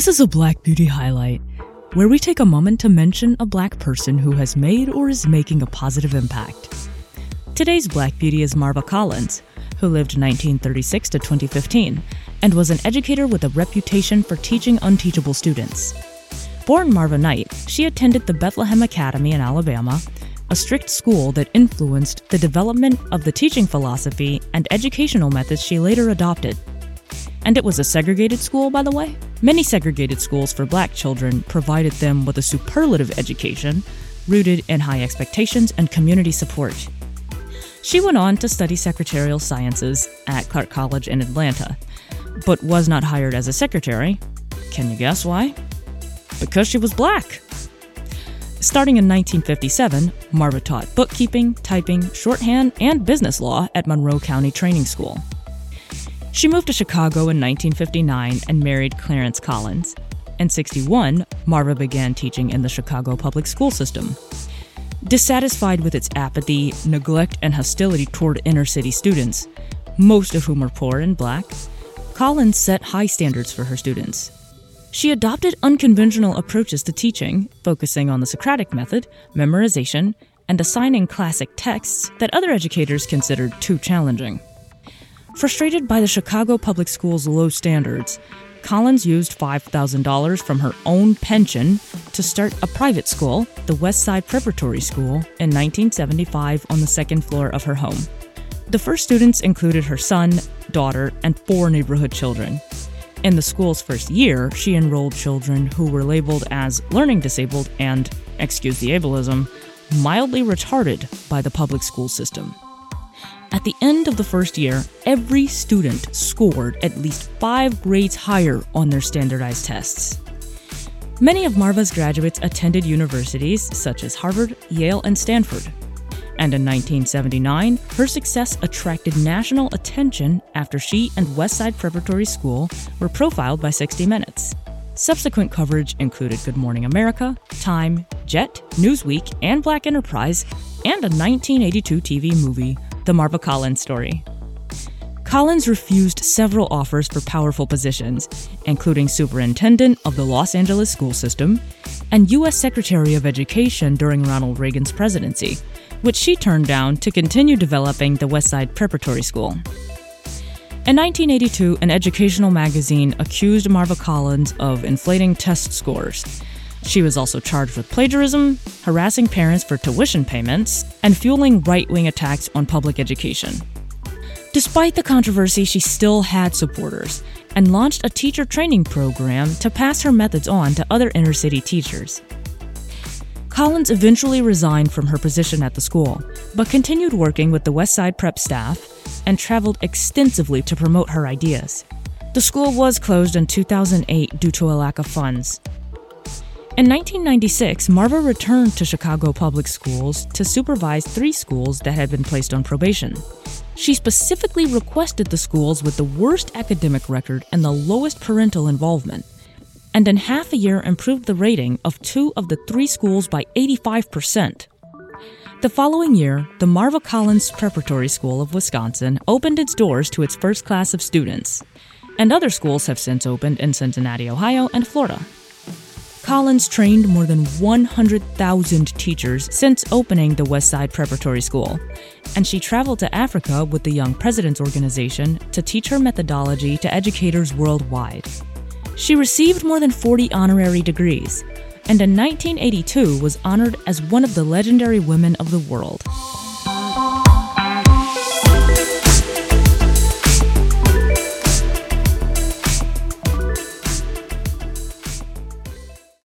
This is a Black Beauty highlight, where we take a moment to mention a black person who has made or is making a positive impact. Today's Black Beauty is Marva Collins, who lived 1936 to 2015 and was an educator with a reputation for teaching unteachable students. Born Marva Knight, she attended the Bethlehem Academy in Alabama, a strict school that influenced the development of the teaching philosophy and educational methods she later adopted. And it was a segregated school, by the way. Many segregated schools for black children provided them with a superlative education rooted in high expectations and community support. She went on to study secretarial sciences at Clark College in Atlanta, but was not hired as a secretary. Can you guess why? Because she was black. Starting in 1957, Marva taught bookkeeping, typing, shorthand, and business law at Monroe County Training School. She moved to Chicago in 1959 and married Clarence Collins. In 61, Marva began teaching in the Chicago public school system. Dissatisfied with its apathy, neglect, and hostility toward inner city students, most of whom are poor and black, Collins set high standards for her students. She adopted unconventional approaches to teaching, focusing on the Socratic method, memorization, and assigning classic texts that other educators considered too challenging. Frustrated by the Chicago Public Schools' low standards, Collins used $5,000 from her own pension to start a private school, the West Side Preparatory School, in 1975 on the second floor of her home. The first students included her son, daughter, and four neighborhood children. In the school's first year, she enrolled children who were labeled as learning disabled and, excuse the ableism, mildly retarded by the public school system. At the end of the first year, every student scored at least five grades higher on their standardized tests. Many of Marva's graduates attended universities such as Harvard, Yale, and Stanford. And in 1979, her success attracted national attention after she and Westside Preparatory School were profiled by 60 Minutes. Subsequent coverage included Good Morning America, Time, Jet, Newsweek, and Black Enterprise, and a 1982 TV movie the Marva Collins story. Collins refused several offers for powerful positions, including superintendent of the Los Angeles school system and U.S. Secretary of Education during Ronald Reagan's presidency, which she turned down to continue developing the Westside Preparatory School. In 1982, an educational magazine accused Marva Collins of inflating test scores she was also charged with plagiarism, harassing parents for tuition payments, and fueling right wing attacks on public education. Despite the controversy, she still had supporters and launched a teacher training program to pass her methods on to other inner city teachers. Collins eventually resigned from her position at the school, but continued working with the Westside Prep staff and traveled extensively to promote her ideas. The school was closed in 2008 due to a lack of funds, in 1996, Marva returned to Chicago Public Schools to supervise three schools that had been placed on probation. She specifically requested the schools with the worst academic record and the lowest parental involvement, and in half a year improved the rating of two of the three schools by 85%. The following year, the Marva Collins Preparatory School of Wisconsin opened its doors to its first class of students, and other schools have since opened in Cincinnati, Ohio, and Florida. Collins trained more than 100,000 teachers since opening the Westside Preparatory School, and she traveled to Africa with the Young Presidents Organization to teach her methodology to educators worldwide. She received more than 40 honorary degrees, and in 1982 was honored as one of the legendary women of the world.